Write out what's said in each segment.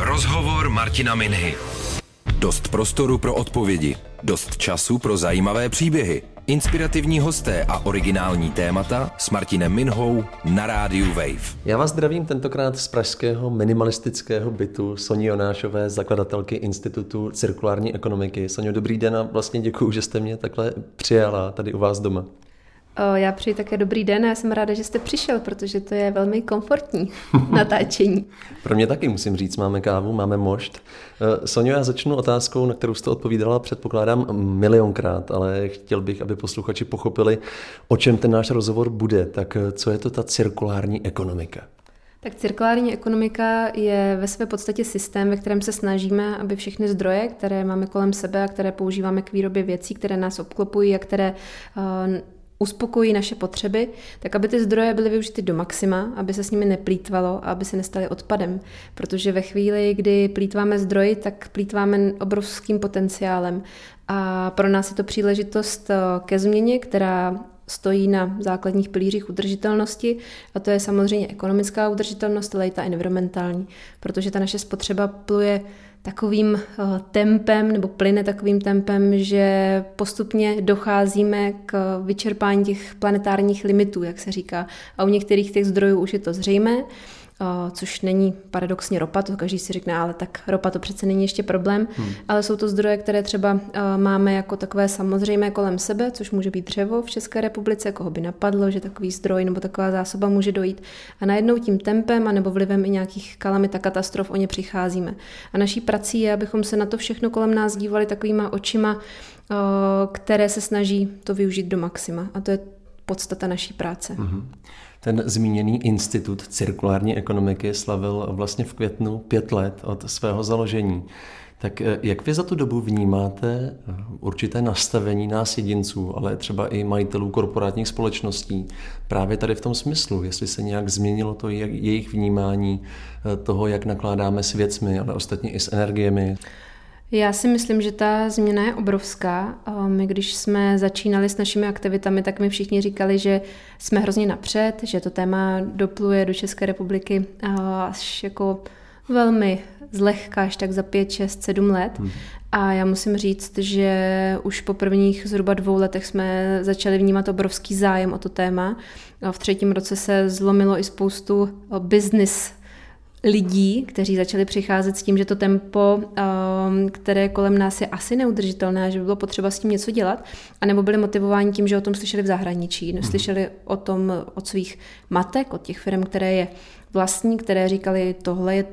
Rozhovor Martina Minhy. Dost prostoru pro odpovědi, dost času pro zajímavé příběhy, inspirativní hosté a originální témata s Martinem Minhou na rádiu Wave. Já vás zdravím tentokrát z pražského minimalistického bytu Soni Jonášové, zakladatelky Institutu cirkulární ekonomiky. Sonio, dobrý den a vlastně děkuji, že jste mě takhle přijala tady u vás doma. Já přeji také dobrý den a já jsem ráda, že jste přišel, protože to je velmi komfortní natáčení. Pro mě taky musím říct, máme kávu, máme mošt. Eh, Sonio, já začnu otázkou, na kterou jste odpovídala, předpokládám milionkrát, ale chtěl bych, aby posluchači pochopili, o čem ten náš rozhovor bude. Tak eh, co je to ta cirkulární ekonomika? Tak cirkulární ekonomika je ve své podstatě systém, ve kterém se snažíme, aby všechny zdroje, které máme kolem sebe a které používáme k výrobě věcí, které nás obklopují a které uspokojí naše potřeby, tak aby ty zdroje byly využity do maxima, aby se s nimi neplýtvalo a aby se nestaly odpadem. Protože ve chvíli, kdy plítváme zdroji, tak plítváme obrovským potenciálem. A pro nás je to příležitost eh, ke změně, která stojí na základních pilířích udržitelnosti a to je samozřejmě ekonomická udržitelnost, ale i ta environmentální, protože ta naše spotřeba pluje takovým eh, tempem nebo plyne takovým tempem, že postupně docházíme k vyčerpání těch planetárních limitů, jak se říká. A u některých těch zdrojů už je to zřejmé což není paradoxně ropa, to každý si řekne, ale tak ropa to přece není ještě problém, hmm. ale jsou to zdroje, které třeba máme jako takové samozřejmé kolem sebe, což může být dřevo v České republice, koho by napadlo, že takový zdroj nebo taková zásoba může dojít a najednou tím tempem a nebo vlivem i nějakých kalamit a katastrof o ně přicházíme. A naší prací je, abychom se na to všechno kolem nás dívali takovýma očima, které se snaží to využít do maxima. A to je podstata naší práce. Mm-hmm. Ten zmíněný institut cirkulární ekonomiky slavil vlastně v květnu pět let od svého založení. Tak eh, jak vy za tu dobu vnímáte eh, určité nastavení nás jedinců, ale třeba i majitelů korporátních společností právě tady v tom smyslu, jestli se nějak změnilo to jejich vnímání eh, toho, jak nakládáme s věcmi, ale ostatně i s energiemi? Já si myslím, že ta změna je obrovská. My, když jsme začínali s našimi aktivitami, tak mi všichni říkali, že jsme hrozně napřed, že to téma dopluje do České republiky až jako velmi zlehka, až tak za pět, šest, sedm let. Hmm. A já musím říct, že už po prvních zhruba dvou letech jsme začali vnímat obrovský zájem o to téma. V třetím roce se zlomilo i spoustu business lidí, kteří začali přicházet s tím, že to tempo, um, které kolem nás je asi neudržitelné, že by bylo potřeba s tím něco dělat, anebo byli motivováni tím, že o tom slyšeli v zahraničí, mm. slyšeli o tom od svých matek, od těch firm, které je vlastní, které říkali, tohle je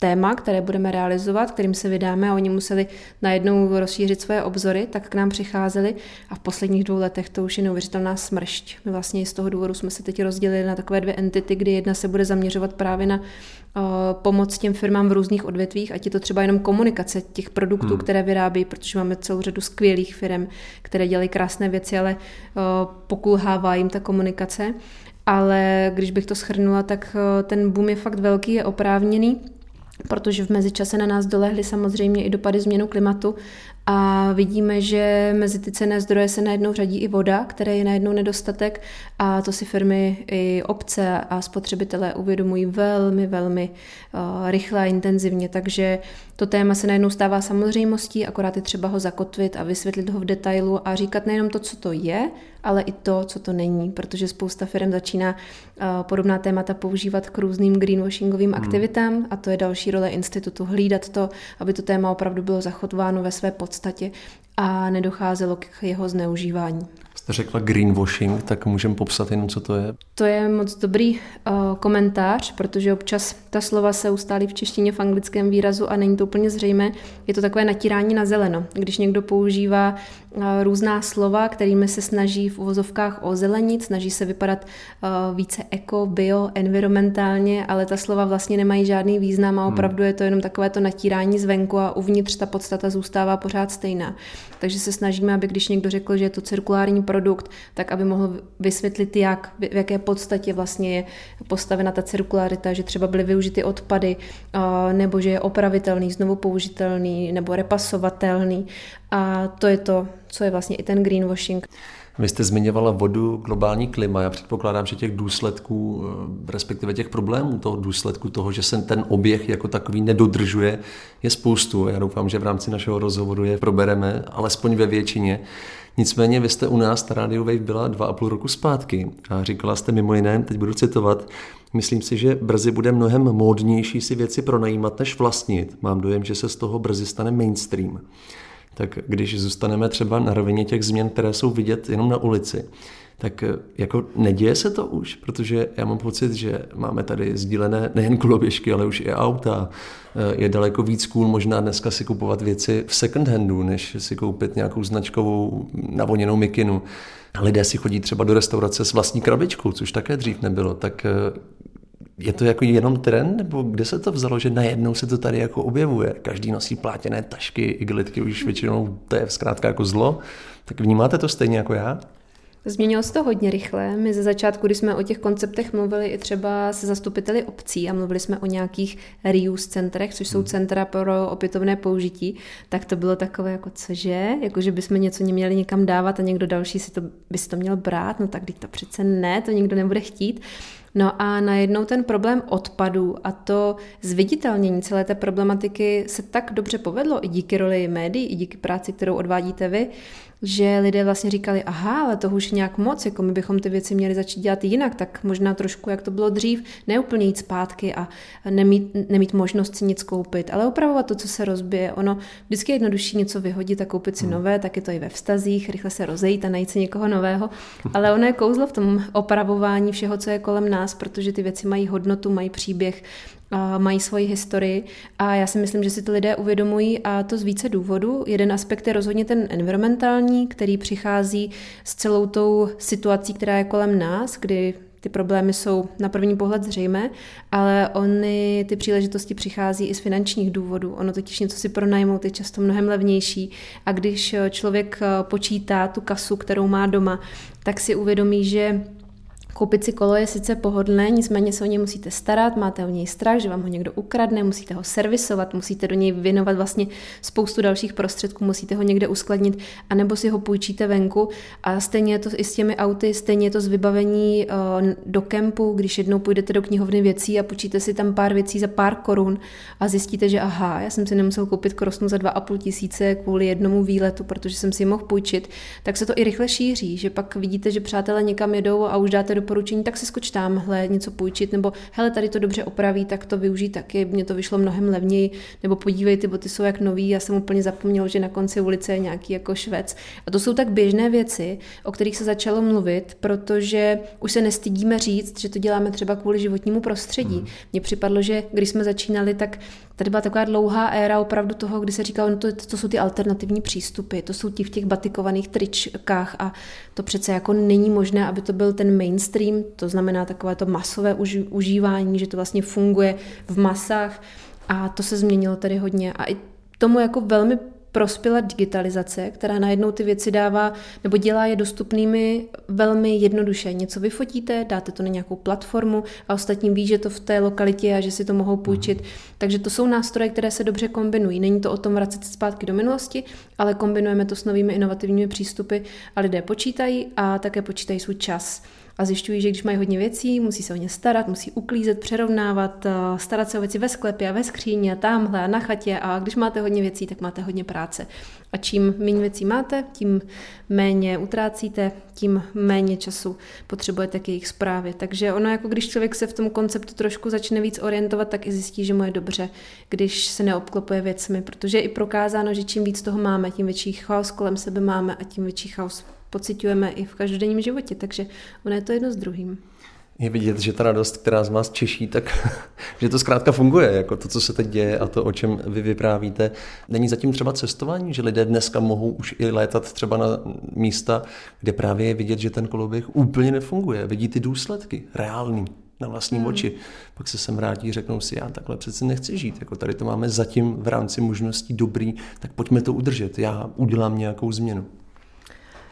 téma, které budeme realizovat, kterým se vydáme a oni museli najednou rozšířit svoje obzory, tak k nám přicházeli a v posledních dvou letech to už je neuvěřitelná smršť. My vlastně z toho důvodu jsme se teď rozdělili na takové dvě entity, kdy jedna se bude zaměřovat právě na pomoc těm firmám v různých odvětvích, ať je to třeba jenom komunikace těch produktů, hmm. které vyrábí, protože máme celou řadu skvělých firm, které dělají krásné věci, ale pokulhává jim ta komunikace. Ale když bych to schrnula, tak ten boom je fakt velký, je oprávněný protože v mezičase na nás dolehly samozřejmě i dopady změnu klimatu a vidíme, že mezi ty cené zdroje se najednou řadí i voda, které je najednou nedostatek a to si firmy i obce a spotřebitelé uvědomují velmi, velmi uh, rychle a intenzivně, takže to téma se najednou stává samozřejmostí, akorát je třeba ho zakotvit a vysvětlit ho v detailu a říkat nejenom to, co to je, ale i to, co to není, protože spousta firm začíná uh, podobná témata používat k různým greenwashingovým hmm. aktivitám a to je další role institutu hlídat to, aby to téma opravdu bylo zachováno ve své podstatě a nedocházelo k jeho zneužívání jste řekla greenwashing, tak můžeme popsat jenom, co to je? To je moc dobrý uh, komentář, protože občas ta slova se ustálí v češtině v anglickém výrazu a není to úplně zřejmé. Je to takové natírání na zeleno. Když někdo používá uh, různá slova, kterými se snaží v uvozovkách ozelenit, snaží se vypadat uh, více eko, bio, environmentálně, ale ta slova vlastně nemají žádný význam a hmm. opravdu je to jenom takové to natírání zvenku a uvnitř ta podstata zůstává pořád stejná. Takže se snažíme, aby když někdo řekl, že je to cirkulární produkt, tak aby mohl vysvětlit, jak, v jaké podstatě vlastně je postavena ta cirkularita, že třeba byly využity odpady, nebo že je opravitelný, znovu použitelný, nebo repasovatelný. A to je to, co je vlastně i ten greenwashing. Vy jste zmiňovala vodu, globální klima. Já předpokládám, že těch důsledků, eh, respektive těch problémů, toho důsledku toho, že se ten oběh jako takový nedodržuje, je spoustu. Já doufám, že v rámci našeho rozhovoru je probereme, alespoň ve většině. Nicméně vy jste u nás na Radio Wave byla dva a půl roku zpátky a říkala jste mimo jiné, teď budu citovat, myslím si, že brzy bude mnohem módnější si věci pronajímat než vlastnit. Mám dojem, že se z toho brzy stane mainstream tak když zůstaneme třeba na rovině těch změn, které jsou vidět jenom na ulici, tak eh, jako neděje se to už, protože já mám pocit, že máme tady sdílené nejen koloběžky, ale už i auta. Eh, je daleko víc cool možná dneska si kupovat věci v second handu, než si koupit nějakou značkovou navoněnou mikinu. Lidé si chodí třeba do restaurace s vlastní krabičkou, což také dřív nebylo. Tak eh, je to jako jenom trend, nebo kde se to vzalo, že najednou se to tady jako objevuje? Každý nosí plátěné tašky, igelitky, už většinou to je zkrátka jako zlo. Tak vnímáte to stejně jako já? Změnilo se to hodně rychle. My ze začátku, když jsme o těch konceptech mluvili i třeba se zastupiteli obcí a mluvili jsme o nějakých reuse centrech, což jsou hmm. centra pro opětovné použití, tak to bylo takové jako cože, jako že bychom něco neměli někam dávat a někdo další si to, by si to měl brát, no tak to přece ne, to nikdo nebude chtít. No a najednou ten problém odpadů a to zviditelnění celé té problematiky se tak dobře povedlo i díky roli médií, i díky práci, kterou odvádíte vy, že lidé vlastně říkali, aha, ale to už je nějak moc, jako my bychom ty věci měli začít dělat jinak, tak možná trošku, jak to bylo dřív, neúplně jít zpátky a nemít, nemít možnost si nic koupit, ale opravovat to, co se rozbije. Ono vždycky je jednodušší něco vyhodit a koupit si hmm. nové, tak je to i ve vztazích, rychle se rozejít a najít si někoho nového, ale ono je kouzlo v tom opravování všeho, co je kolem nás, protože ty věci mají hodnotu, mají příběh, mají svoji historii a já si myslím, že si to lidé uvědomují a to z více důvodů. Jeden aspekt je rozhodně ten environmentální, který přichází s celou tou situací, která je kolem nás, kdy ty problémy jsou na první pohled zřejmé, ale ony, ty příležitosti přichází i z finančních důvodů. Ono totiž něco si pronajmout je často mnohem levnější a když člověk počítá tu kasu, kterou má doma, tak si uvědomí, že Koupit si kolo je sice pohodlné, nicméně se o něj musíte starat, máte o něj strach, že vám ho někdo ukradne, musíte ho servisovat, musíte do něj věnovat vlastně spoustu dalších prostředků, musíte ho někde uskladnit, anebo si ho půjčíte venku. A stejně je to i s těmi auty, stejně je to z vybavení eh, do kempu, když jednou půjdete do knihovny věcí a půjčíte si tam pár věcí za pár korun a zjistíte, že aha, já jsem si nemusel koupit krosnu za 2,5 tisíce kvůli jednomu výletu, protože jsem si mohl půjčit, tak se to i rychle šíří, že pak vidíte, že přátelé někam jedou a už dáte do doporučení, tak si skoč tamhle něco půjčit, nebo hele, tady to dobře opraví, tak to využij taky, mně to vyšlo mnohem levněji, nebo podívej, ty boty jsou jak nový, já jsem úplně zapomněl, že na konci ulice je nějaký jako švec. A to jsou tak běžné věci, o kterých se začalo mluvit, protože už se nestydíme říct, že to děláme třeba kvůli životnímu prostředí. Mm. Mně připadlo, že když jsme začínali, tak tady byla taková dlouhá éra opravdu toho, kdy se říkalo, no to, to jsou ty alternativní přístupy, to jsou ti v těch batikovaných tričkách a to přece jako není možné, aby to byl ten mainstream, to znamená takové to masové užívání, že to vlastně funguje v masách a to se změnilo tady hodně. A i tomu jako velmi prospěla digitalizace, která najednou ty věci dává nebo dělá je dostupnými velmi jednoduše. Něco vyfotíte, dáte to na nějakou platformu a ostatní ví, že to v té lokalitě a že si to mohou půjčit. Mm. Takže to jsou nástroje, které se dobře kombinují. Není to o tom vracet se zpátky do minulosti, ale kombinujeme to s novými inovativními přístupy a lidé počítají a také počítají svůj čas a zjišťují, že když mají hodně věcí, musí se o ně starat, musí uklízet, přerovnávat, eh, starat se o věci ve sklepě a ve skříni tamhle a na chatě a když máte hodně věcí, tak máte hodně práce. A čím méně věcí máte, tím méně utrácíte, tím méně času potřebujete k jejich zprávě. Takže ono, jako když člověk se v tom konceptu trošku začne víc orientovat, tak i zjistí, že mu je dobře, když se neobklopuje věcmi, protože je i prokázáno, že čím víc toho máme, tím větší chaos kolem sebe máme a tím větší chaos pocitujeme i v každodenním životě, takže ono je to jedno s druhým. Je vidět, že ta radost, která z vás češí, tak že to zkrátka funguje, jako to, co se teď děje a to, o čem vy vyprávíte. Není zatím třeba cestování, že lidé dneska mohou už i létat třeba na místa, kde právě je vidět, že ten koloběh úplně nefunguje. Vidí ty důsledky, reální na vlastní hmm. oči. Pak se sem vrátí, řeknou si, já takhle přece nechci žít. Jako tady to máme zatím v rámci možností dobrý, tak pojďme to udržet. Já udělám nějakou změnu.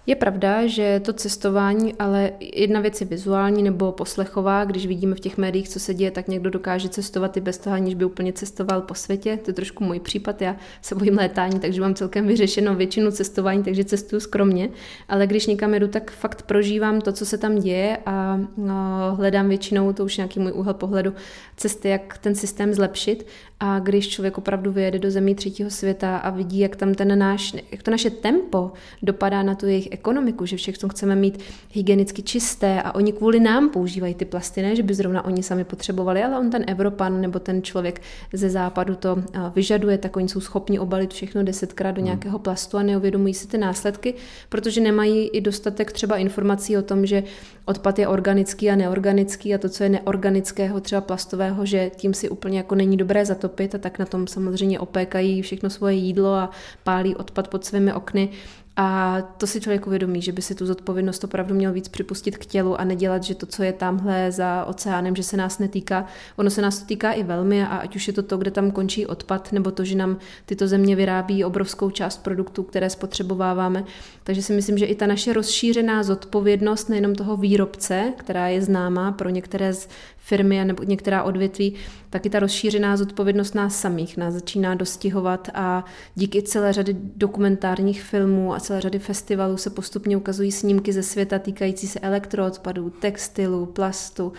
Je pravda, že to cestování, ale jedna věc je vizuální nebo poslechová, když vidíme v těch médiích, co se děje, tak někdo dokáže cestovat i bez toho, aniž by úplně cestoval po světě. To je trošku můj případ, já se bojím létání, takže mám celkem vyřešeno většinu cestování, takže cestuju skromně, ale když někam jedu, tak fakt prožívám to, co se tam děje a no, hledám většinou, to už nějaký můj úhel pohledu, cesty, jak ten systém zlepšit. A když člověk opravdu vyjede do zemí třetího světa a vidí, jak tam ten náš, jak to naše tempo dopadá na tu jejich ekonomiku, že všechno chceme mít hygienicky čisté a oni kvůli nám používají ty plasty, ne, že by zrovna oni sami potřebovali, ale on ten Evropan nebo ten člověk ze západu to vyžaduje, tak oni jsou schopni obalit všechno desetkrát do hmm. nějakého plastu a neuvědomují si ty následky, protože nemají i dostatek třeba informací o tom, že odpad je organický a neorganický a to, co je neorganického, třeba plastového, že tím si úplně jako není dobré zatopit a tak na tom samozřejmě opékají všechno svoje jídlo a pálí odpad pod svými okny. A to si člověk uvědomí, že by si tu zodpovědnost opravdu měl víc připustit k tělu a nedělat, že to, co je tamhle za oceánem, že se nás netýká. Ono se nás to týká i velmi a ať už je to to, kde tam končí odpad, nebo to, že nám tyto země vyrábí obrovskou část produktů, které spotřebováváme. Takže si myslím, že i ta naše rozšířená zodpovědnost nejenom toho výrobce, která je známá pro některé z firmy nebo některá odvětví, taky ta rozšířená zodpovědnost nás samých nás začíná dostihovat a díky celé řady dokumentárních filmů a celé řady festivalů se postupně ukazují snímky ze světa týkající se elektroodpadů, textilu, plastu.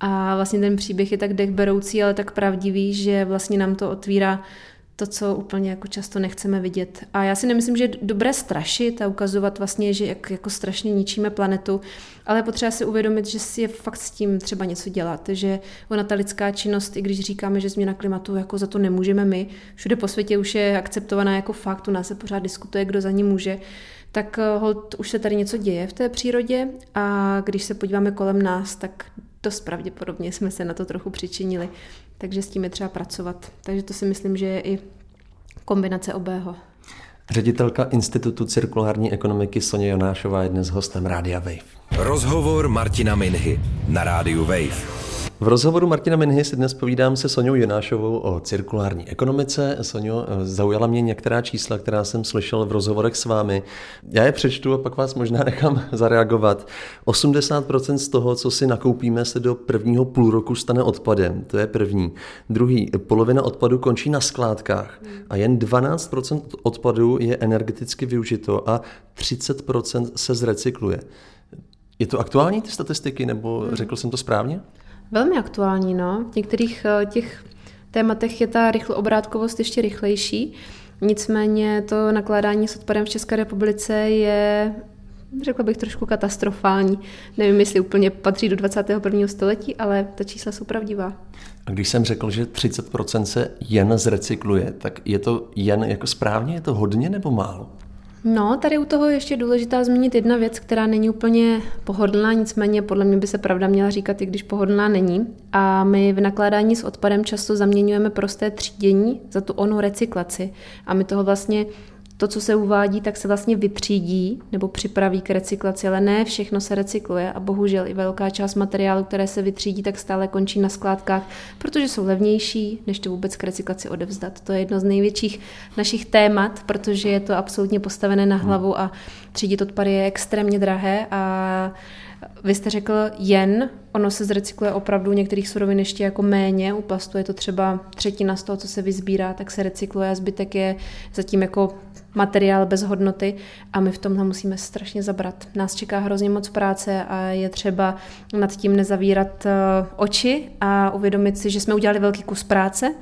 A vlastně ten příběh je tak dechberoucí, ale tak pravdivý, že vlastně nám to otvírá to, co úplně jako často nechceme vidět. A já si nemyslím, že je dobré strašit a ukazovat vlastně, že jak, jako strašně ničíme planetu, ale potřeba si uvědomit, že si je fakt s tím třeba něco dělat, že ona ta lidská činnost, i když říkáme, že změna klimatu, jako za to nemůžeme my, všude po světě už je akceptovaná jako fakt, u nás se pořád diskutuje, kdo za ní může, tak eh, hold, už se tady něco děje v té přírodě a když se podíváme kolem nás, tak dost pravděpodobně jsme se na to trochu přičinili takže s tím je třeba pracovat. Takže to si myslím, že je i kombinace obého. Ředitelka Institutu cirkulární ekonomiky Soně Jonášová je dnes hostem Rádia Wave. Rozhovor Martina Minhy na Rádiu Wave. V rozhovoru Martina Minhy si dnes povídám se Soňou Jonášovou o cirkulární ekonomice. Soňo, zaujala mě některá čísla, která jsem slyšel v rozhovorech s vámi. Já je přečtu a pak vás možná nechám zareagovat. 80% z toho, co si nakoupíme, se do prvního půl roku stane odpadem. To je první. Druhý, polovina odpadu končí na skládkách a jen 12% odpadu je energeticky využito a 30% se zrecykluje. Je to aktuální ty statistiky, nebo řekl jsem to správně? Velmi aktuální, no. V některých eh, těch tématech je ta rychle obrátkovost ještě rychlejší. Nicméně to nakládání s odpadem v České republice je, řekla bych, trošku katastrofální. Nevím, jestli úplně patří do 21. století, ale ta čísla jsou pravdivá. A když jsem řekl, že 30% se jen zrecykluje, tak je to jen jako správně? Je to hodně nebo málo? No, tady u toho ještě důležitá zmínit jedna věc, která není úplně pohodlná, nicméně podle mě by se pravda měla říkat, i když pohodlná není. A my v nakládání s odpadem často zaměňujeme prosté třídění za tu onu recyklaci. A my toho vlastně to, co se uvádí, tak se vlastně vytřídí nebo připraví k recyklaci, ale ne všechno se recykluje a bohužel i velká část materiálu, které se vytřídí, tak stále končí na skládkách, protože jsou levnější, než to vůbec k recyklaci odevzdat. To je jedno z největších našich témat, protože je to absolutně postavené na hlavu a třídit odpady je extrémně drahé a vy jste řekl jen, ono se zrecykluje opravdu některých surovin ještě jako méně, u plastu je to třeba třetina z toho, co se vyzbírá, tak se recykluje a zbytek je zatím jako materiál bez hodnoty a my v tomhle musíme strašně zabrat. Nás čeká hrozně moc práce a je třeba nad tím nezavírat eh, oči a uvědomit si, že jsme udělali velký kus práce,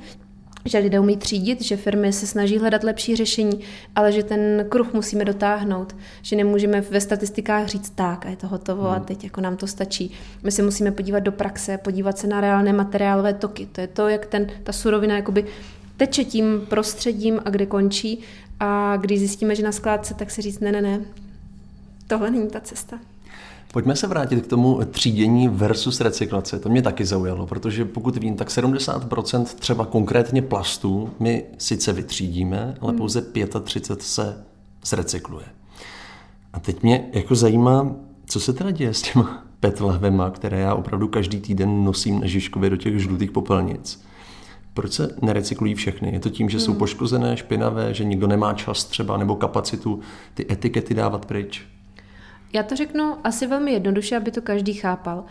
že lidé umí třídit, že firmy se snaží hledat lepší řešení, ale že ten kruh musíme dotáhnout, že nemůžeme ve statistikách říct tak a je to hotovo a hmm. teď jako nám to stačí. My se musíme podívat do praxe, podívat se na reálné materiálové toky. To je to, jak ten, ta surovina jakoby teče tím prostředím a kde končí a když zjistíme, že na skládce, tak si říct ne, ne, ne, tohle není ta cesta. Pojďme se vrátit k tomu třídění versus recyklace. To mě taky zaujalo, protože pokud vím, tak 70% třeba konkrétně plastů my sice vytřídíme, ale hmm. pouze 35 se zrecykluje. A teď mě jako zajímá, co se teda děje s těma PET lahvema, které já opravdu každý týden nosím na Žižkově do těch žlutých popelnic. Proč se nerecyklují všechny? Je to tím, že jsou hmm. poškozené, špinavé, že nikdo nemá čas třeba nebo kapacitu ty etikety dávat pryč? Já to řeknu asi velmi jednoduše, aby to každý chápal.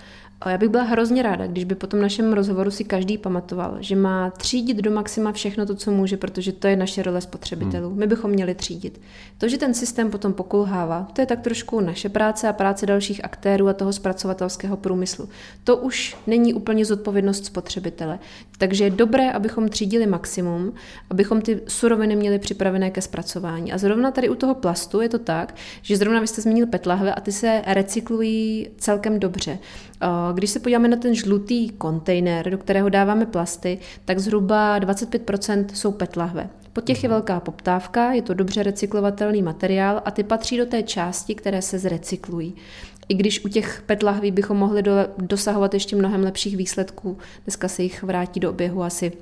A já bych byla hrozně ráda, když by po tom našem rozhovoru si každý pamatoval, že má třídit do maxima všechno to, co může, protože to je naše role spotřebitelů. Hmm. My bychom měli třídit. To, že ten systém potom pokulhává, to je tak trošku naše práce a práce dalších aktérů a toho zpracovatelského průmyslu. To už není úplně zodpovědnost spotřebitele. Takže je dobré, abychom třídili maximum, abychom ty suroviny měli připravené ke zpracování. A zrovna tady u toho plastu je to tak, že zrovna vy jste zmínil petlahve a ty se recyklují celkem dobře. Když se podíváme na ten žlutý kontejner, do kterého dáváme plasty, tak zhruba 25% jsou PET lahve. Po těch je mhm. velká poptávka, je to dobře recyklovatelný materiál a ty patří do té části, které se zrecyklují. I když u těch PET lahví bychom mohli do, dosahovat ještě mnohem lepších výsledků, dneska se jich vrátí do oběhu asi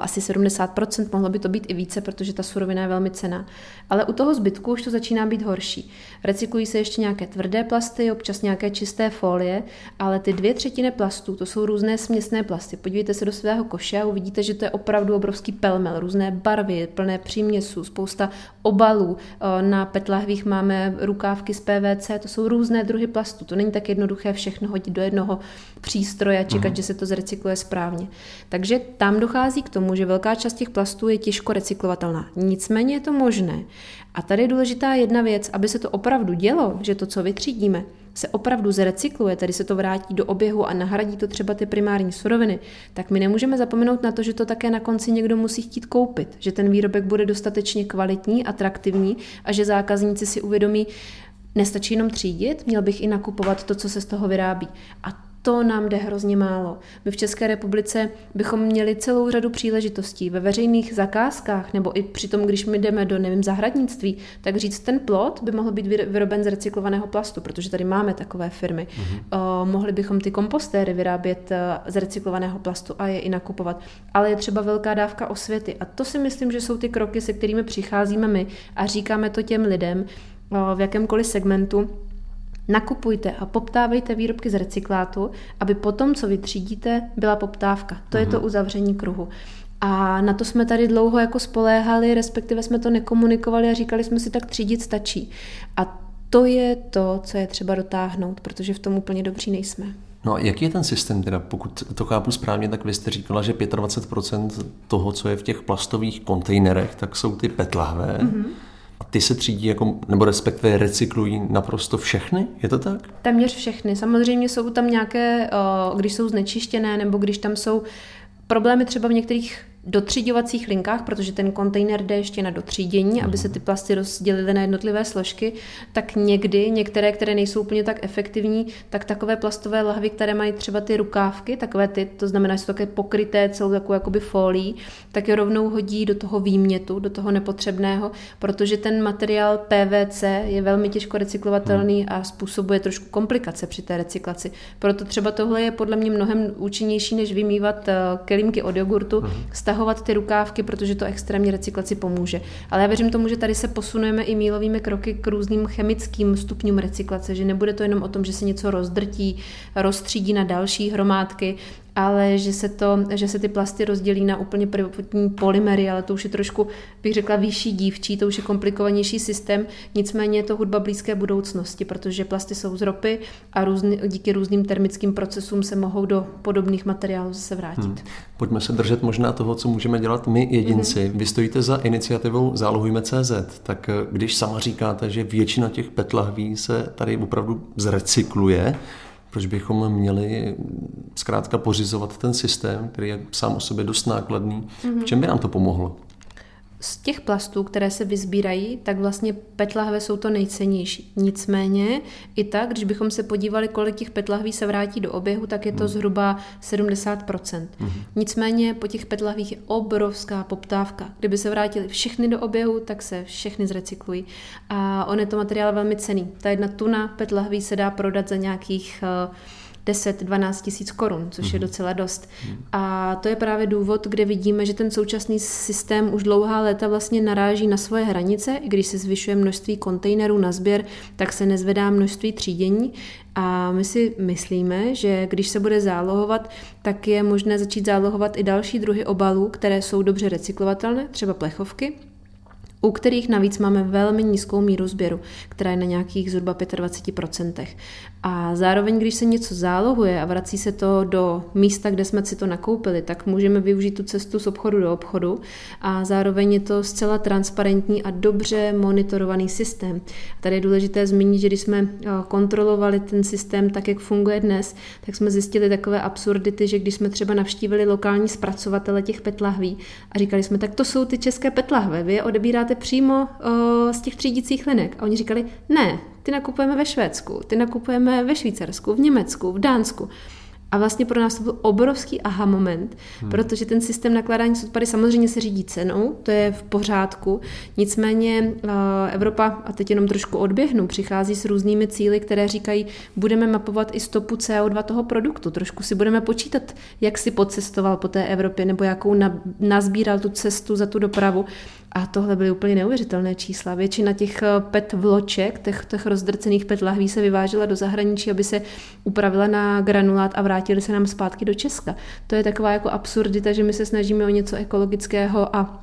asi 70%, mohlo by to být i více, protože ta surovina je velmi cená. Ale u toho zbytku už to začíná být horší. Recyklují se ještě nějaké tvrdé plasty, občas nějaké čisté folie, ale ty dvě třetiny plastů, to jsou různé směsné plasty. Podívejte se do svého koše a uvidíte, že to je opravdu obrovský pelmel, různé barvy, plné příměsů, spousta obalů. Uh, na petlahvích máme rukávky z PVC, to jsou různé druhy plastů. To není tak jednoduché všechno hodit do jednoho přístroje a čekat, uh-huh. že se to zrecykluje správně. Takže tam dochází dochází k tomu, že velká část těch plastů je těžko recyklovatelná. Nicméně je to možné. A tady je důležitá jedna věc, aby se to opravdu dělo, že to, co vytřídíme, se opravdu zrecykluje, tedy se to vrátí do oběhu a nahradí to třeba ty primární suroviny, tak my nemůžeme zapomenout na to, že to také na konci někdo musí chtít koupit, že ten výrobek bude dostatečně kvalitní, atraktivní a že zákazníci si uvědomí, nestačí jenom třídit, měl bych i nakupovat to, co se z toho vyrábí. A to nám jde hrozně málo. My v České republice bychom měli celou řadu příležitostí ve veřejných zakázkách, nebo i při tom, když my jdeme do, nevím, zahradnictví, tak říct, ten plot by mohl být vyroben z recyklovaného plastu, protože tady máme takové firmy. Mm-hmm. Uh, mohli bychom ty kompostéry vyrábět uh, z recyklovaného plastu a je i nakupovat. Ale je třeba velká dávka osvěty. A to si myslím, že jsou ty kroky, se kterými přicházíme my a říkáme to těm lidem uh, v jakémkoliv segmentu, Nakupujte a poptávejte výrobky z recyklátu, aby potom, co vytřídíte, byla poptávka. To je to mhm. uzavření kruhu. A na to jsme tady dlouho jako spoléhali, respektive jsme to nekomunikovali a říkali jsme si, tak třídit stačí. A to je to, co je třeba dotáhnout, protože v tom úplně dobří nejsme. No a jaký je ten systém teda? Pokud to chápu správně, tak vy jste říkala, že 25% toho, co je v těch plastových kontejnerech, tak jsou ty petlahvé. Mm-hmm ty se třídí jako, nebo respektive recyklují naprosto všechny? Je to tak? Téměř všechny. Samozřejmě jsou tam nějaké, když jsou znečištěné, nebo když tam jsou problémy třeba v některých dotříďovacích linkách, protože ten kontejner jde ještě na dotřídění, aby se ty plasty rozdělily na jednotlivé složky, tak někdy, některé, které nejsou úplně tak efektivní, tak takové plastové lahvy, které mají třeba ty rukávky, takové ty, to znamená, že jsou také pokryté celou takovou jakoby folí, tak je rovnou hodí do toho výmětu, do toho nepotřebného, protože ten materiál PVC je velmi těžko recyklovatelný hmm. a způsobuje trošku komplikace při té recyklaci. Proto třeba tohle je podle mě mnohem účinnější, než vymývat eh, kelímky od jogurtu, hmm stahovat ty rukávky, protože to extrémně recyklaci pomůže. Ale já věřím tomu, že tady se posunujeme i mílovými kroky k různým chemickým stupňům recyklace, že nebude to jenom o tom, že se něco rozdrtí, rozstřídí na další hromádky, ale že se, to, že se ty plasty rozdělí na úplně prvotní polymery, ale to už je trošku, bych řekla, vyšší dívčí, to už je komplikovanější systém, nicméně je to hudba blízké budoucnosti, protože plasty jsou z ropy a různý, díky různým termickým procesům se mohou do podobných materiálů zase vrátit. Hmm. Pojďme se držet možná toho, co můžeme dělat my jedinci. Hmm. Vy stojíte za iniciativou Zálohujme CZ, tak eh, když sama říkáte, že většina těch petlahví se tady opravdu zrecykluje, proč bychom měli zkrátka pořizovat ten systém, který je sám o sobě dost nákladný. Mm-hmm. V čem by nám to pomohlo? Z těch plastů, které se vyzbírají, tak vlastně petlahve jsou to nejcennější. Nicméně i tak, když bychom se podívali, kolik těch petlahví se vrátí do oběhu, tak je to hmm. zhruba 70%. Hmm. Nicméně po těch petlahvích je obrovská poptávka. Kdyby se vrátili všechny do oběhu, tak se všechny zrecyklují. A on je to materiál velmi cený. Ta jedna tuna petlahví se dá prodat za nějakých uh, 10-12 tisíc korun, což mm-hmm. je mhm. docela dost. Mm-hmm. A to je právě důvod, kde vidíme, že ten současný systém už dlouhá léta vlastně naráží na svoje hranice. I když se zvyšuje množství kontejnerů na sběr, tak se nezvedá množství třídění. A my si myslíme, že když se bude zálohovat, tak je možné začít zálohovat i další druhy obalů, které jsou dobře recyklovatelné, třeba plechovky, u kterých navíc máme velmi nízkou míru sběru, která je na nějakých zhruba 25%. A zároveň, když se něco zálohuje a vrací se to do místa, kde jsme si to nakoupili, tak můžeme využít tu cestu z obchodu do obchodu a zároveň je to zcela transparentní a dobře monitorovaný systém. Tady je důležité zmínit, že když jsme eh, kontrolovali ten systém tak, jak funguje dnes, tak jsme zjistili takové absurdity, že když jsme třeba navštívili lokální zpracovatele těch petlahví a říkali jsme, tak to jsou ty české petlahve, vy je odebíráte přímo o, z těch třídicích linek. A oni říkali, ne, ty nakupujeme ve Švédsku, ty nakupujeme ve Švýcarsku, v Německu, v Dánsku. A vlastně pro nás to byl obrovský aha moment, hmm. protože ten systém nakládání s odpady samozřejmě se řídí cenou, to je v pořádku. Nicméně uh, Evropa, a teď jenom trošku odběhnu, přichází s různými cíly, které říkají, budeme mapovat i stopu CO2 toho produktu. Trošku si budeme počítat, jak si pocestoval po té Evropě, nebo jakou na, nazbíral tu cestu za tu dopravu. A tohle byly úplně neuvěřitelné čísla. Většina těch eh, PET vloček, těch, těch rozdrcených PET lahví se vyvážela do zahraničí, aby se upravila na granulát a vrátili se nám zpátky do Česka. To je taková jako absurdita, že my se snažíme o něco ekologického a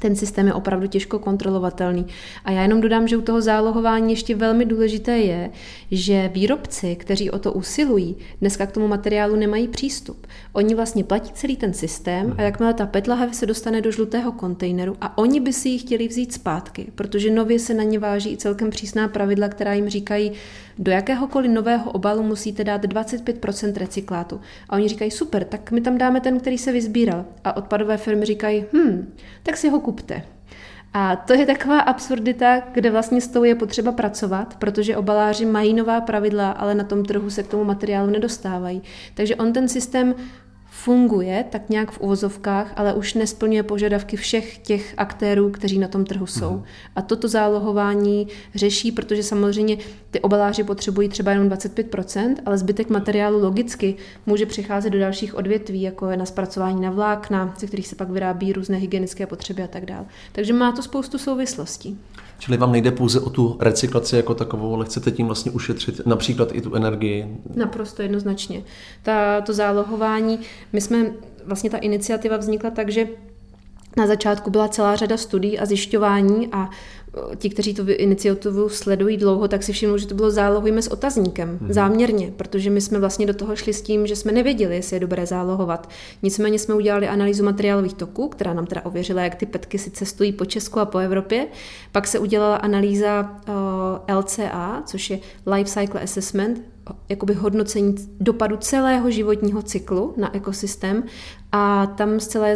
ten systém je opravdu těžko kontrolovatelný. A já jenom dodám, že u toho zálohování ještě velmi důležité je, že výrobci, kteří o to usilují, dneska k tomu materiálu nemají přístup. Oni vlastně platí celý ten systém a jakmile ta petlahev se dostane do žlutého kontejneru a oni by si ji chtěli vzít zpátky, protože nově se na ně váží i celkem přísná pravidla, která jim říkají, do jakéhokoliv nového obalu musíte dát 25% recyklátu. A oni říkají, super, tak my tam dáme ten, který se vyzbíral. A odpadové firmy říkají, hm, tak si ho kupte. A to je taková absurdita, kde vlastně s tou je potřeba pracovat, protože obaláři mají nová pravidla, ale na tom trhu se k tomu materiálu nedostávají. Takže on ten systém funguje tak nějak v uvozovkách, ale už nesplňuje požadavky všech těch aktérů, kteří na tom trhu jsou. Mm. A toto zálohování řeší, protože samozřejmě ty obaláři potřebují třeba jenom 25%, ale zbytek materiálu logicky může přicházet do dalších odvětví, jako je na zpracování na vlákna, ze kterých se pak vyrábí různé hygienické potřeby a tak dále. Takže má to spoustu souvislostí. Čili vám nejde pouze o tu recyklaci jako takovou, ale chcete tím vlastně ušetřit například i tu energii? Naprosto jednoznačně. Ta, to zálohování, my jsme, vlastně ta iniciativa vznikla tak, že na začátku byla celá řada studií a zjišťování a ti, kteří tu iniciativu sledují dlouho, tak si všimnou, že to bylo zálohujme s otazníkem, hmm. záměrně, protože my jsme vlastně do toho šli s tím, že jsme nevěděli, jestli je dobré zálohovat. Nicméně jsme udělali analýzu materiálových toků, která nám teda ověřila, jak ty petky si cestují po Česku a po Evropě. Pak se udělala analýza uh, LCA, což je Life Cycle Assessment, jakoby hodnocení dopadu celého životního cyklu na ekosystém a tam zcela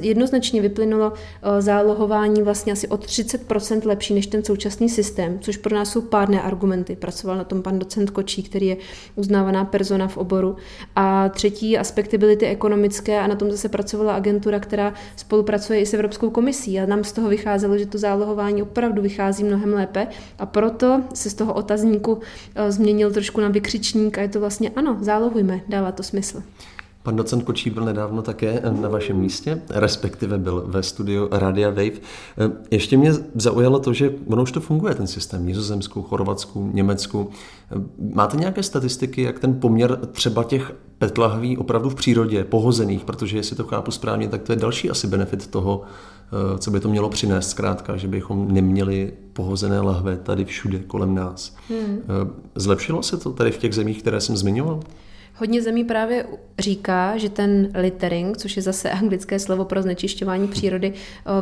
jednoznačně vyplynulo eh, zálohování vlastně asi o 30% lepší než ten současný systém, což pro nás jsou pádné argumenty. Pracoval na tom pan docent Kočí, který je uznávaná persona v oboru. A třetí aspekty byly ty ekonomické a na tom zase pracovala agentura, která spolupracuje i s Evropskou komisí a nám z toho vycházelo, že to zálohování opravdu vychází mnohem lépe a proto se z toho otazníku eh, změnil trošku na vykřičník a je to vlastně ano, zálohujme, dává to smysl. Pan docent Kočí byl nedávno také na vašem místě, respektive byl ve studiu Radia Wave. Ještě mě zaujalo to, že ono už to funguje, ten systém, Nizozemsku, Chorvatsku, Německu. Máte nějaké statistiky, jak ten poměr třeba těch petlahví opravdu v přírodě, pohozených, protože jestli to chápu správně, tak to je další asi benefit toho, co by to mělo přinést zkrátka, že bychom neměli pohozené lahve tady všude kolem nás. Hmm. Zlepšilo se to tady v těch zemích, které jsem zmiňoval? Hodně zemí právě říká, že ten littering, což je zase anglické slovo pro znečišťování přírody,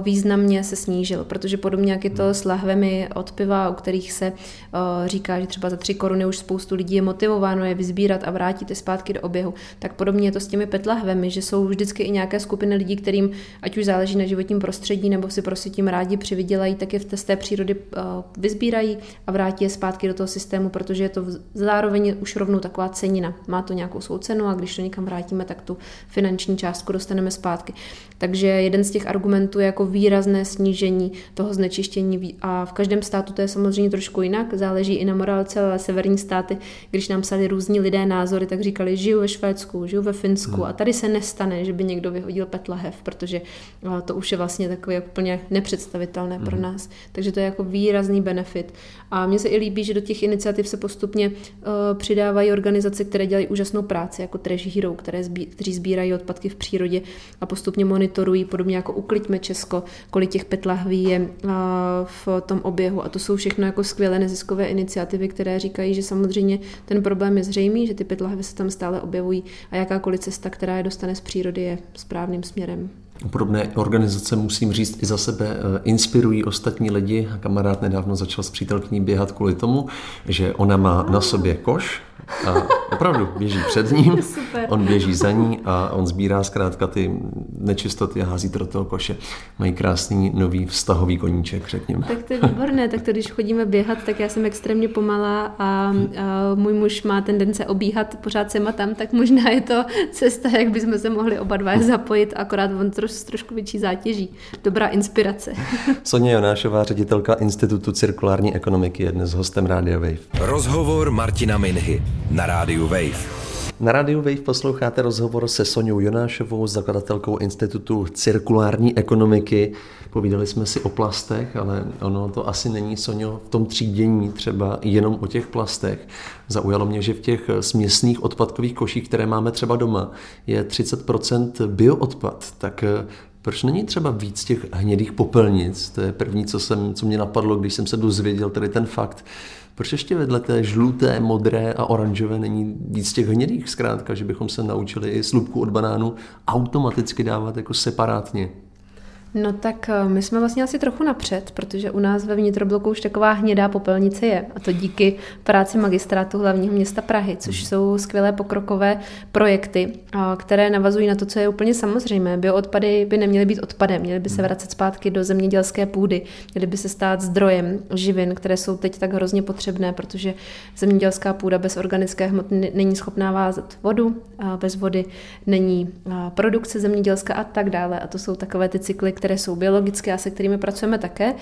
významně se snížil, protože podobně jak je to s lahvemi od piva, u kterých se říká, že třeba za tři koruny už spoustu lidí je motivováno je vyzbírat a vrátit je zpátky do oběhu, tak podobně je to s těmi petlahvemi, že jsou vždycky i nějaké skupiny lidí, kterým ať už záleží na životním prostředí nebo si prostě tím rádi přivydělají, tak je v té přírody vyzbírají a vrátí je zpátky do toho systému, protože je to zároveň už rovnou taková cenina. Má to nějakou svou cenu a když to někam vrátíme, tak tu finanční částku dostaneme zpátky. Takže jeden z těch argumentů je jako výrazné snížení toho znečištění a v každém státu to je samozřejmě trošku jinak, záleží i na morálce, ale severní státy, když nám psali různí lidé názory, tak říkali, žiju ve Švédsku, žiju ve Finsku hmm. a tady se nestane, že by někdo vyhodil petlahev, protože to už je vlastně takové úplně nepředstavitelné hmm. pro nás. Takže to je jako výrazný benefit. A mně se i líbí, že do těch iniciativ se postupně uh, přidávají organizace, které dělají úžasnou úžasnou práci jako Trash Hero, které zbí, kteří sbírají odpadky v přírodě a postupně monitorují, podobně jako Ukliďme Česko, kolik těch PET lahví je v tom oběhu. A to jsou všechno jako skvělé neziskové iniciativy, které říkají, že samozřejmě ten problém je zřejmý, že ty PET lahve se tam stále objevují a jakákoliv cesta, která je dostane z přírody, je správným směrem. Podobné organizace, musím říct, i za sebe eh, inspirují ostatní lidi. Kamarád nedávno začal s přítelkyní běhat kvůli tomu, že ona má na sobě koš, a opravdu běží před ním, Super. on běží za ní a on sbírá zkrátka ty nečistoty a hází to do toho koše. Mají krásný nový vztahový koníček, řekněme. Tak to je výborné, tak to když chodíme běhat, tak já jsem extrémně pomalá a, a můj muž má tendence obíhat pořád sem a tam, tak možná je to cesta, jak bychom se mohli oba dva zapojit, akorát on troš, trošku větší zátěží. Dobrá inspirace. Soně Jonášová, ředitelka Institutu cirkulární ekonomiky, je dnes hostem Radio Wave. Rozhovor Martina Minhy na rádiu Wave. Na rádiu Wave posloucháte rozhovor se Soňou Jonášovou, zakladatelkou Institutu cirkulární ekonomiky. Povídali jsme si o plastech, ale ono to asi není, Soňo, v tom třídění třeba jenom o těch plastech. Zaujalo mě, že v těch směsných odpadkových koších, které máme třeba doma, je 30% bioodpad. Tak eh, proč není třeba víc těch hnědých popelnic? To je první, co, jsem, co mě napadlo, když jsem se dozvěděl tady ten fakt. Proč ještě vedle té žluté, modré a oranžové není víc těch hnědých zkrátka, že bychom se naučili i slupku od banánu automaticky dávat jako separátně? No tak eh, my jsme vlastně asi trochu napřed, protože u nás ve vnitrobloku už taková hnědá popelnice je. A to díky práci magistrátu hlavního města Prahy, což jsou skvělé pokrokové projekty, které navazují na to, co je úplně samozřejmé. Bioodpady by neměly být odpadem, měly by se vracet zpátky do zemědělské půdy, měly by se stát zdrojem živin, které jsou teď tak hrozně potřebné, protože zemědělská půda bez organické hmoty není schopná vázat vodu, a bez vody není produkce zemědělská a tak dále. A to jsou takové ty cykly, které jsou biologické a se kterými pracujeme také.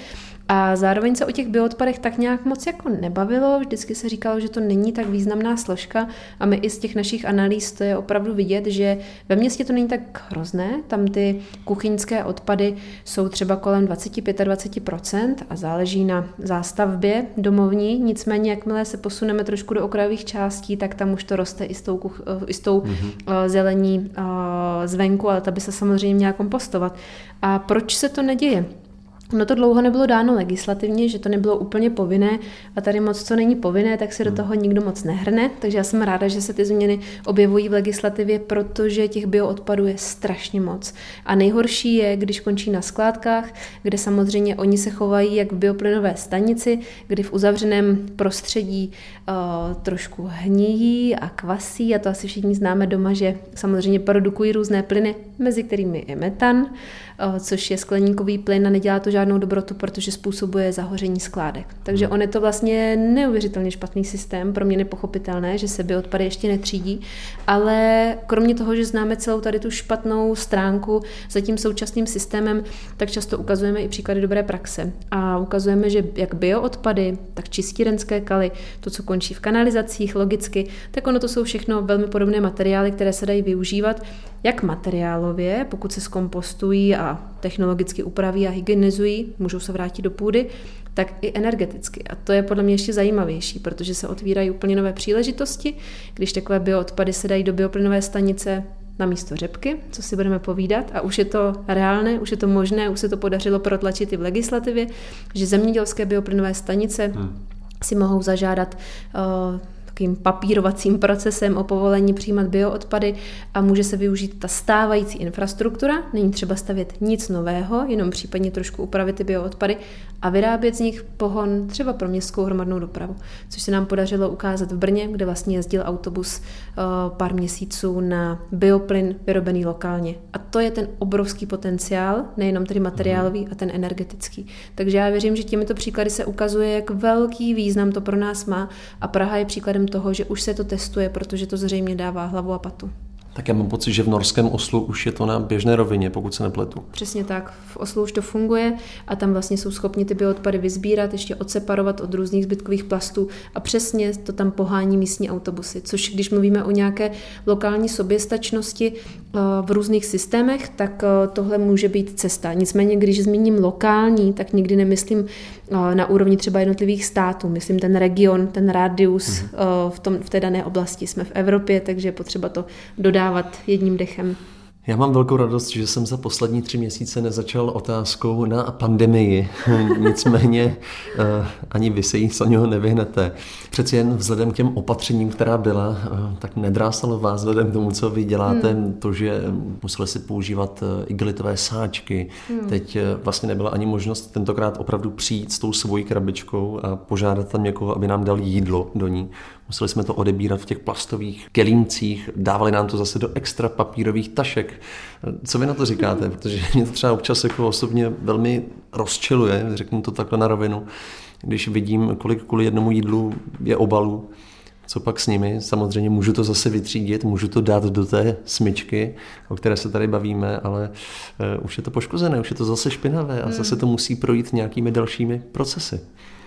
A zároveň se o těch bioodpadech tak nějak moc jako nebavilo, vždycky se říkalo, že to není tak významná složka a my i z těch našich analýz to je opravdu vidět, že ve městě to není tak hrozné, tam ty kuchyňské odpady jsou třeba kolem 25-20% a záleží na zástavbě domovní, nicméně jakmile se posuneme trošku do okrajových částí, tak tam už to roste i s tou, kuch, i s tou mm-hmm. zelení zvenku, ale ta by se samozřejmě měla kompostovat. A proč se to neděje? No to dlouho nebylo dáno legislativně, že to nebylo úplně povinné a tady moc, co není povinné, tak se do hmm. toho nikdo moc nehrne, takže já jsem ráda, že se ty změny objevují v legislativě, protože těch bioodpadů je strašně moc. A nejhorší je, když končí na skládkách, kde samozřejmě oni se chovají jak v bioplynové stanici, kdy v uzavřeném prostředí uh, trošku hníjí a kvasí a to asi všichni známe doma, že samozřejmě produkují různé plyny, mezi kterými je metan, Eh, což je skleníkový plyn a nedělá to žádnou dobrotu, protože způsobuje zahoření skládek. Takže on je to vlastně neuvěřitelně špatný systém, pro mě nepochopitelné, že se bioodpady ještě netřídí, ale kromě toho, že známe celou tady tu špatnou stránku za tím současným systémem, tak často ukazujeme i příklady dobré praxe. A ukazujeme, že jak bioodpady, tak čistírenské kaly, to, co končí v kanalizacích logicky, tak ono to jsou všechno velmi podobné materiály, které se dají využívat jak materiálově, pokud se zkompostují a technologicky upraví a hygienizují, můžou se vrátit do půdy, tak i energeticky. A to je podle mě ještě zajímavější, protože se otvírají úplně nové příležitosti, když takové bioodpady se dají do bioplynové stanice na místo řepky, co si budeme povídat a už je to reálné, už je to možné, už se to podařilo protlačit i v legislativě, že zemědělské bioplynové stanice hmm. si mohou zažádat uh, takovým papírovacím procesem o povolení přijímat bioodpady a může se využít ta stávající infrastruktura, není třeba stavět nic nového, jenom případně trošku upravit ty bioodpady a vyrábět z nich pohon třeba pro městskou hromadnou dopravu, což se nám podařilo ukázat v Brně, kde vlastně jezdil autobus eh, pár měsíců na bioplyn vyrobený lokálně. A to je ten obrovský potenciál, nejenom tedy materiálový a ten energetický. Takže já věřím, že těmito příklady se ukazuje, jak velký význam to pro nás má a Praha je příkladem toho, že už se to testuje, protože to zřejmě dává hlavu a patu. Tak já mám pocit, že v norském Oslu už je to na běžné rovině, pokud se nepletu. Přesně tak. V Oslu už to funguje a tam vlastně jsou schopni ty bioodpady vyzbírat, ještě odseparovat od různých zbytkových plastů a přesně to tam pohání místní autobusy. Což když mluvíme o nějaké lokální soběstačnosti eh, v různých systémech, tak eh, tohle může být cesta. Nicméně, když zmíním lokální, tak nikdy nemyslím na úrovni třeba jednotlivých států. Myslím ten region, ten radius hmm. v, tom, v té dané oblasti. Jsme v Evropě, takže je potřeba to dodávat dávat jedním dechem. Já mám velkou radost, že jsem za poslední tři měsíce nezačal otázkou na pandemii. Nicméně eh, ani vy se jí z něho nevyhnete. Přeci jen vzhledem k těm opatřením, která byla, eh, tak nedrásalo vás vzhledem k tomu, co vy děláte, hmm. to, že museli si používat eh, igelitové sáčky. Hmm. Teď vlastně nebyla ani možnost tentokrát opravdu přijít s tou svojí krabičkou a požádat tam někoho, aby nám dal jídlo do ní. Museli jsme to odebírat v těch plastových kelímcích, dávali nám to zase do extra papírových tašek. Co vy na to říkáte? Protože mě to třeba občas jako osobně velmi rozčiluje, řeknu to takhle na rovinu, když vidím, kolik kvůli jednomu jídlu je obalů, co pak s nimi? Samozřejmě můžu to zase vytřídit, můžu to dát do té smyčky, o které se tady bavíme, ale uh, už je to poškozené, už je to zase špinavé a zase to musí projít nějakými dalšími procesy.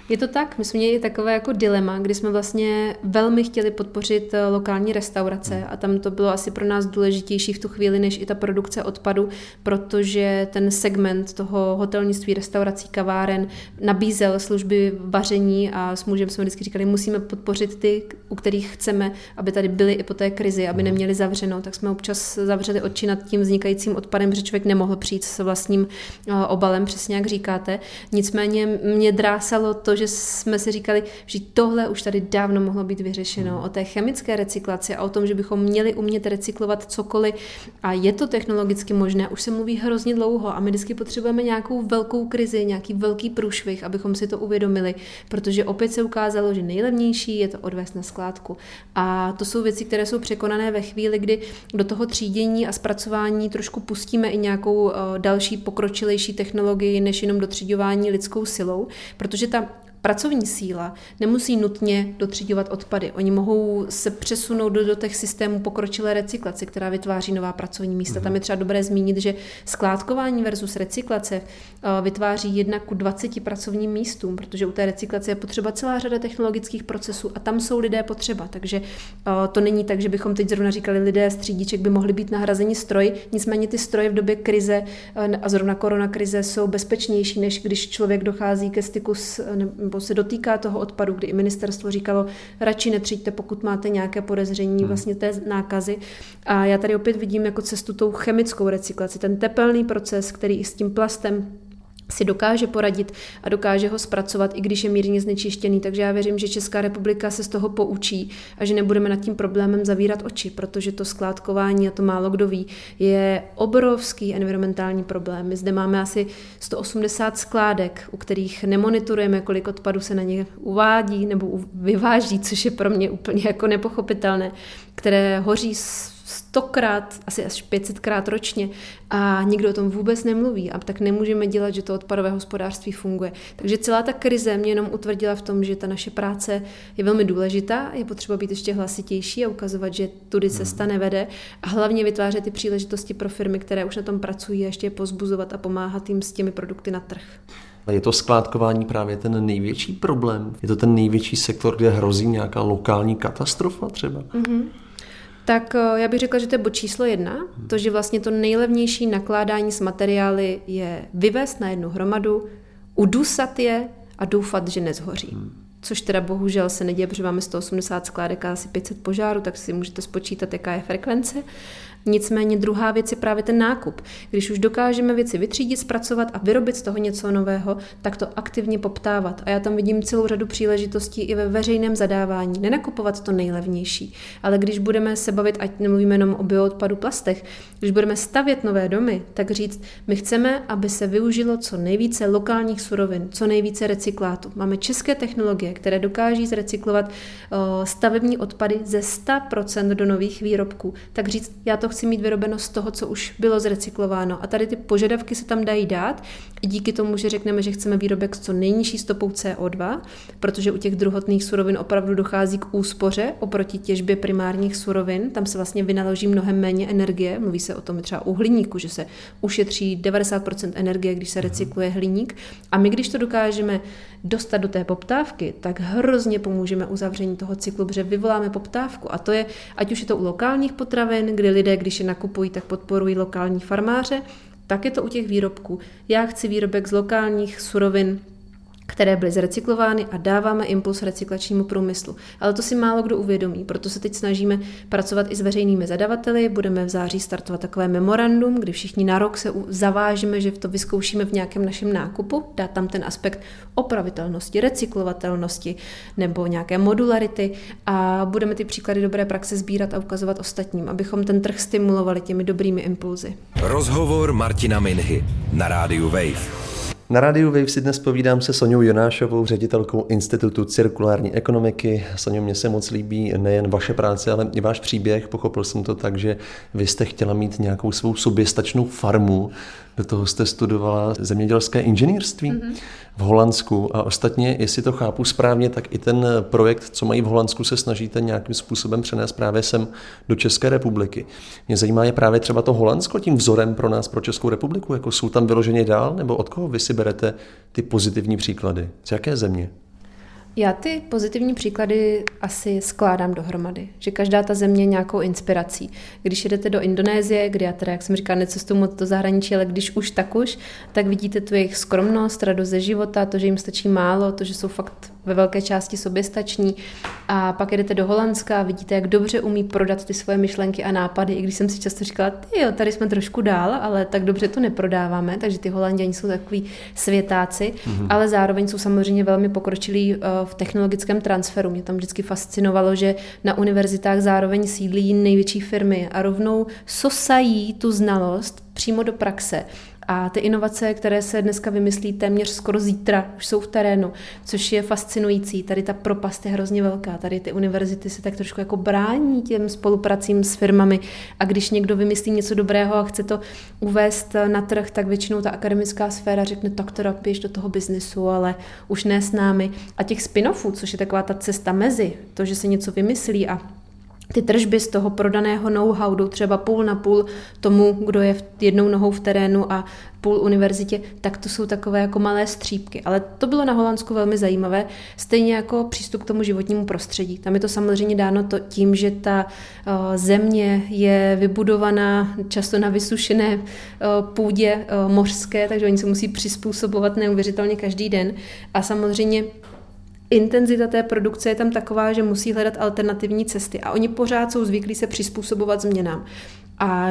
Je to tak, my jsme měli takové jako dilema, kdy jsme vlastně velmi chtěli podpořit eh, lokální restaurace a tam to bylo asi pro nás důležitější v tu chvíli, než i ta produkce odpadu, protože ten segment toho hotelnictví, restaurací, kaváren nabízel služby vaření a s mužem jsme vždycky říkali, musíme podpořit ty, u kterých chceme, aby tady byli i po té krizi, aby neměli zavřeno, tak jsme občas zavřeli oči nad tím vznikajícím odpadem, že člověk nemohl přijít s vlastním eh, obalem, přesně jak říkáte. Nicméně mě drásalo to, že jsme si říkali, že tohle už tady dávno mohlo být vyřešeno. Hmm. O té chemické recyklaci a o tom, že bychom měli umět recyklovat cokoliv. A je to technologicky možné, už se mluví hrozně dlouho a my vždycky potřebujeme nějakou velkou krizi, nějaký velký průšvih, abychom si to uvědomili, protože opět se ukázalo, že nejlevnější je to odvést na skládku. A to jsou věci, které jsou překonané ve chvíli, kdy do toho třídění a zpracování trošku pustíme i nějakou eh, další pokročilejší technologii, než jenom dotříďování lidskou silou, protože ta pracovní síla nemusí nutně dotřídovat odpady. Oni mohou se přesunout do, do těch systémů pokročilé recyklace, která vytváří nová pracovní místa. Mm-hmm. Tam je třeba dobré zmínit, že skládkování versus recyklace uh, vytváří jedna ku 20 pracovním místům, protože u té recyklace je potřeba celá řada technologických procesů a tam jsou lidé potřeba. Takže uh, to není tak, že bychom teď zrovna říkali, lidé z třídíček by mohli být nahrazeni stroj, nicméně ty stroje v době krize uh, a zrovna korona krize jsou bezpečnější, než když člověk dochází ke styku s, nebo se dotýká toho odpadu, kdy i ministerstvo říkalo, radši netřiďte, pokud máte nějaké podezření hmm. vlastně té nákazy. A já tady opět vidím jako cestu tou chemickou recyklaci, ten tepelný proces, který i s tím plastem si dokáže poradit a dokáže ho zpracovat, i když je mírně znečištěný. Takže já věřím, že Česká republika se z toho poučí a že nebudeme nad tím problémem zavírat oči, protože to skládkování, a to málo kdo ví, je obrovský environmentální problém. My zde máme asi 180 skládek, u kterých nemonitorujeme, kolik odpadu se na ně uvádí nebo vyváží, což je pro mě úplně jako nepochopitelné, které hoří stokrát, asi až 500krát ročně a nikdo o tom vůbec nemluví a tak nemůžeme dělat, že to odpadové hospodářství funguje. Takže celá ta krize mě jenom utvrdila v tom, že ta naše práce je velmi důležitá, je potřeba být ještě hlasitější a ukazovat, že tudy cesta hmm. nevede a hlavně vytvářet ty příležitosti pro firmy, které už na tom pracují a ještě je pozbuzovat a pomáhat jim s těmi produkty na trh. Je to skládkování právě ten největší problém? Je to ten největší sektor, kde hrozí nějaká lokální katastrofa třeba? Mm-hmm. Tak eh, já bych řekla, že to je bod číslo jedna. To, že vlastně to nejlevnější nakládání s materiály je vyvést na jednu hromadu, udusat je a doufat, že nezhoří. Hmm. Což teda bohužel se neděje, protože máme 180 skládek a asi 500 požárů, tak si můžete spočítat, jaká je frekvence. Nicméně druhá věc je právě ten nákup. Když už dokážeme věci vytřídit, zpracovat a vyrobit z toho něco nového, tak to aktivně poptávat. A já tam vidím celou řadu příležitostí i ve veřejném zadávání. Nenakupovat to nejlevnější, ale když budeme se bavit, ať nemluvíme jenom o bioodpadu plastech, když budeme stavět nové domy, tak říct, my chceme, aby se využilo co nejvíce lokálních surovin, co nejvíce recyklátu. Máme české technologie, které dokáží zrecyklovat stavební odpady ze 100% do nových výrobků. Tak říct, já to to chci mít vyrobeno z toho, co už bylo zrecyklováno. A tady ty požadavky se tam dají dát díky tomu, že řekneme, že chceme výrobek s co nejnižší stopou CO2, protože u těch druhotných surovin opravdu dochází k úspoře oproti těžbě primárních surovin. Tam se vlastně vynaloží mnohem méně energie. Mluví se o tom třeba u hliníku, že se ušetří 90% energie, když se recykluje hliník. A my, když to dokážeme dostat do té poptávky, tak hrozně pomůžeme uzavření toho cyklu, protože vyvoláme poptávku. A to je, ať už je to u lokálních potravin, kdy lidé, když je nakupují, tak podporují lokální farmáře, tak je to u těch výrobků. Já chci výrobek z lokálních surovin, které byly zrecyklovány a dáváme impuls recyklačnímu průmyslu. Ale to si málo kdo uvědomí, proto se teď snažíme pracovat i s veřejnými zadavateli. Budeme v září startovat takové memorandum, kdy všichni na rok se zavážíme, že to vyzkoušíme v nějakém našem nákupu, dát tam ten aspekt opravitelnosti, recyklovatelnosti nebo nějaké modularity a budeme ty příklady dobré praxe sbírat a ukazovat ostatním, abychom ten trh stimulovali těmi dobrými impulzy. Rozhovor Martina Minhy na rádiu Wave. Na rádiu Wave si dnes povídám se Soňou Jonášovou, ředitelkou Institutu cirkulární ekonomiky. Soňo, mně se moc líbí nejen vaše práce, ale i váš příběh. Pochopil jsem to tak, že vy jste chtěla mít nějakou svou soběstačnou farmu. Do toho jste studovala zemědělské inženýrství mm-hmm. v Holandsku a ostatně, jestli to chápu správně, tak i ten projekt, co mají v Holandsku, se snažíte nějakým způsobem přenést právě sem do České republiky. Mě zajímá je právě třeba to Holandsko tím vzorem pro nás, pro Českou republiku, jako jsou tam vyloženě dál, nebo od koho vy si berete ty pozitivní příklady? Z jaké země? Já ty pozitivní příklady asi skládám dohromady, že každá ta země je nějakou inspirací. Když jedete do Indonésie, kde já teda, jak jsem říkala, necestuju moc do zahraničí, ale když už tak už, tak vidíte tu jejich skromnost, radost ze života, to, že jim stačí málo, to, že jsou fakt ve velké části soběstační. A pak jedete do Holandska a vidíte, jak dobře umí prodat ty svoje myšlenky a nápady, i když jsem si často říkala, ty jo, tady jsme trošku dál, ale tak dobře to neprodáváme, takže ty Holanděni jsou takový světáci, mm-hmm. ale zároveň jsou samozřejmě velmi pokročilí eh, v technologickém transferu. Mě tam vždycky fascinovalo, že na univerzitách zároveň sídlí největší firmy a rovnou sosají tu znalost přímo do praxe. A ty inovace, které se dneska vymyslí téměř skoro zítra, už jsou v terénu, což je fascinující. Tady ta propast je hrozně velká. Tady ty univerzity se tak trošku jako brání těm spolupracím s firmami. A když někdo vymyslí něco dobrého a chce to uvést na trh, tak většinou ta akademická sféra řekne, tak teda běž do toho biznesu, ale už ne s námi. A těch spin-offů, což je taková ta cesta mezi, to, že se něco vymyslí a ty tržby z toho prodaného know-how jdou třeba půl na půl tomu, kdo je jednou nohou v terénu a půl univerzitě, tak to jsou takové jako malé střípky. Ale to bylo na Holandsku velmi zajímavé, stejně jako přístup k tomu životnímu prostředí. Tam je to samozřejmě dáno to tím, že ta uh, země je vybudovaná často na vysušené uh, půdě uh, mořské, takže oni se musí přizpůsobovat neuvěřitelně každý den. A samozřejmě intenzita té produkce je tam taková, že musí hledat alternativní cesty a oni pořád jsou zvyklí se přizpůsobovat změnám. A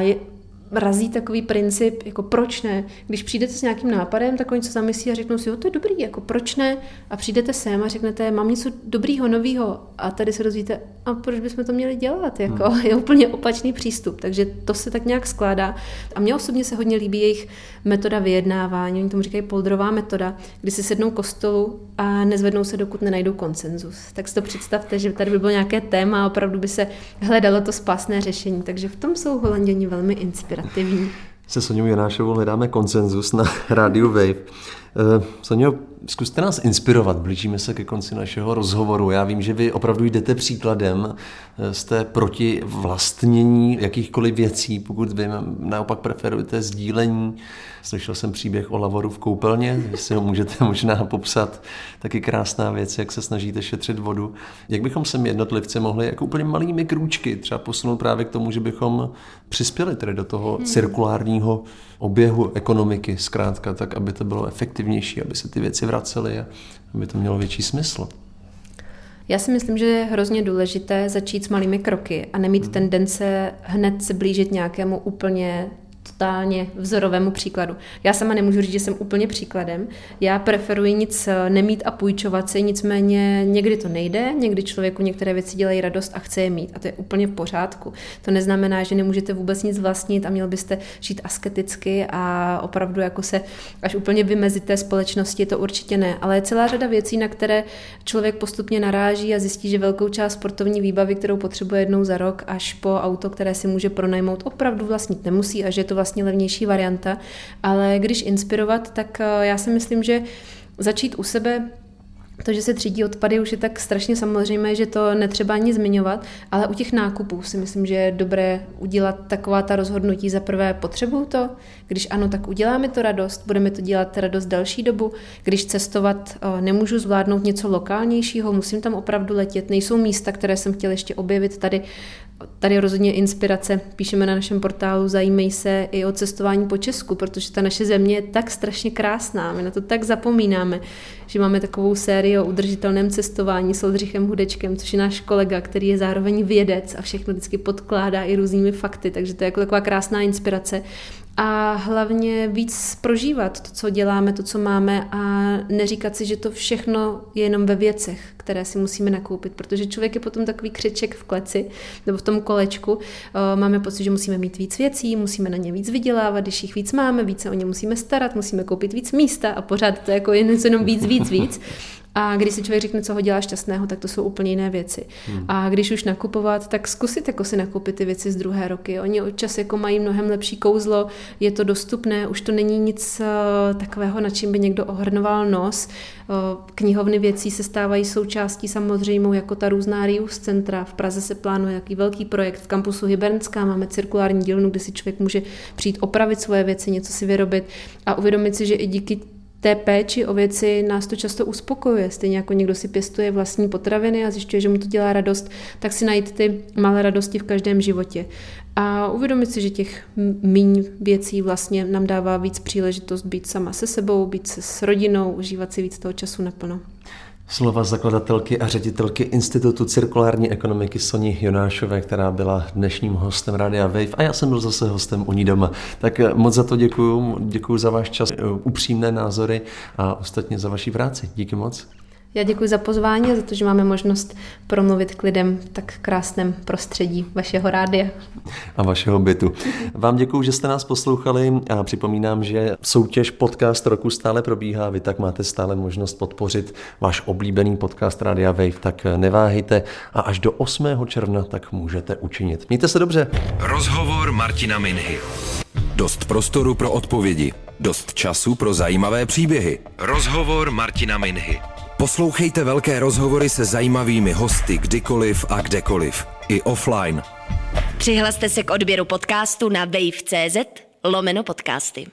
razí takový princip, jako proč ne. Když přijdete s nějakým nápadem, tak oni se zamyslí a řeknou si, jo, to je dobrý, jako proč ne. A přijdete sem a řeknete, mám něco dobrýho, novýho. A tady se dozvíte, a proč bychom to měli dělat? Jako, hmm. Je úplně opačný přístup. Takže to se tak nějak skládá. A mně osobně se hodně líbí jejich metoda vyjednávání. Oni tomu říkají poldrová metoda, kdy si sednou k stolu a nezvednou se, dokud nenajdou konsenzus. Tak si to představte, že tady by bylo nějaké téma a opravdu by se hledalo to spásné řešení. Takže v tom jsou Holanděni velmi inspirativní inspirativní. Se Soňou Janášovou hledáme konsenzus na rádiu Wave. Eh, Sonio, zkuste nás inspirovat, blížíme se ke konci našeho rozhovoru. Já vím, že vy opravdu jdete příkladem, eh, jste proti vlastnění jakýchkoliv věcí, pokud vy naopak preferujete sdílení. Slyšel jsem příběh o lavoru v koupelně, si ho můžete možná popsat. Taky krásná věc, jak se snažíte šetřit vodu. Jak bychom se jednotlivci mohli jako úplně malými krůčky třeba posunout právě k tomu, že bychom přispěli tedy do toho hmm. cirkulárního oběhu ekonomiky, zkrátka tak, aby to bylo efektivnější, aby se ty věci vracely a aby to mělo větší smysl. Já si myslím, že je hrozně důležité začít s malými kroky a nemít hmm. tendence hned se blížit nějakému úplně totálně vzorovému příkladu. Já sama nemůžu říct, že jsem úplně příkladem. Já preferuji nic eh, nemít a půjčovat si, nicméně někdy to nejde, někdy člověku některé věci dělají radost a chce je mít a to je úplně v pořádku. To neznamená, že nemůžete vůbec nic vlastnit a měl byste žít asketicky a opravdu jako se až úplně vymezit té společnosti, to určitě ne. Ale je celá řada věcí, na které člověk postupně naráží a zjistí, že velkou část sportovní výbavy, kterou potřebuje jednou za rok, až po auto, které si může pronajmout, opravdu vlastnit nemusí a že je to vlastně levnější varianta. Ale když inspirovat, tak eh, já si myslím, že začít u sebe to, že se třídí odpady, už je tak strašně samozřejmé, že to netřeba ani zmiňovat, ale u těch nákupů si myslím, že je dobré udělat taková ta rozhodnutí. Za prvé, potřebuju to? Když ano, tak uděláme to radost, budeme to dělat radost další dobu. Když cestovat nemůžu zvládnout něco lokálnějšího, musím tam opravdu letět. Nejsou místa, které jsem chtěla ještě objevit tady Tady rozhodně inspirace. Píšeme na našem portálu, zajímej se i o cestování po Česku, protože ta naše země je tak strašně krásná. My na to tak zapomínáme, že máme takovou sérii o udržitelném cestování s Oldřichem Hudečkem, což je náš kolega, který je zároveň vědec a všechno vždycky podkládá i různými fakty, takže to je jako taková krásná inspirace a hlavně víc prožívat to, co děláme, to, co máme a neříkat si, že to všechno je jenom ve věcech, které si musíme nakoupit, protože člověk je potom takový křeček v kleci nebo v tom kolečku. Eh, máme pocit, že musíme mít víc věcí, musíme na ně víc vydělávat, když jich víc máme, více o ně musíme starat, musíme koupit víc místa a pořád to jako jen jenom víc, víc, víc. A když si člověk řekne, co ho dělá šťastného, tak to jsou úplně jiné věci. Hmm. A když už nakupovat, tak zkusit jako si nakoupit ty věci z druhé roky. Oni občas jako mají mnohem lepší kouzlo, je to dostupné, už to není nic uh, takového, na čím by někdo ohrnoval nos. Uh, knihovny věcí se stávají součástí samozřejmou, jako ta různá Rius centra. V Praze se plánuje jaký velký projekt. V kampusu Hybernská máme cirkulární dílnu, kde si člověk může přijít opravit svoje věci, něco si vyrobit a uvědomit si, že i díky té péči o věci nás to často uspokojuje. Stejně jako někdo si pěstuje vlastní potraviny a zjišťuje, že mu to dělá radost, tak si najít ty malé radosti v každém životě. A uvědomit si, že těch míň věcí vlastně nám dává víc příležitost být sama se sebou, být se s rodinou, užívat si víc toho času naplno. Slova zakladatelky a ředitelky Institutu cirkulární ekonomiky Soni Jonášové, která byla dnešním hostem Rádia Wave a já jsem byl zase hostem u ní doma. Tak eh, moc za to děkuju, děkuju za váš čas, eh, upřímné názory a ostatně za vaši práci. Díky moc. Já děkuji za pozvání a za to, že máme možnost promluvit k lidem v tak krásném prostředí vašeho rádia. A vašeho bytu. Vám děkuji, že jste nás poslouchali a připomínám, že soutěž podcast roku stále probíhá. Vy tak máte stále možnost podpořit váš oblíbený podcast Rádia Wave, tak neváhejte a až do 8. června tak můžete učinit. Mějte se dobře. Rozhovor Martina Minhy. Dost prostoru pro odpovědi. Dost času pro zajímavé příběhy. Rozhovor Martina Minhy. Poslouchejte velké rozhovory se zajímavými hosty kdykoliv a kdekoliv. I offline. Přihlaste se k odběru podcastu na wave.cz lomeno podcasty.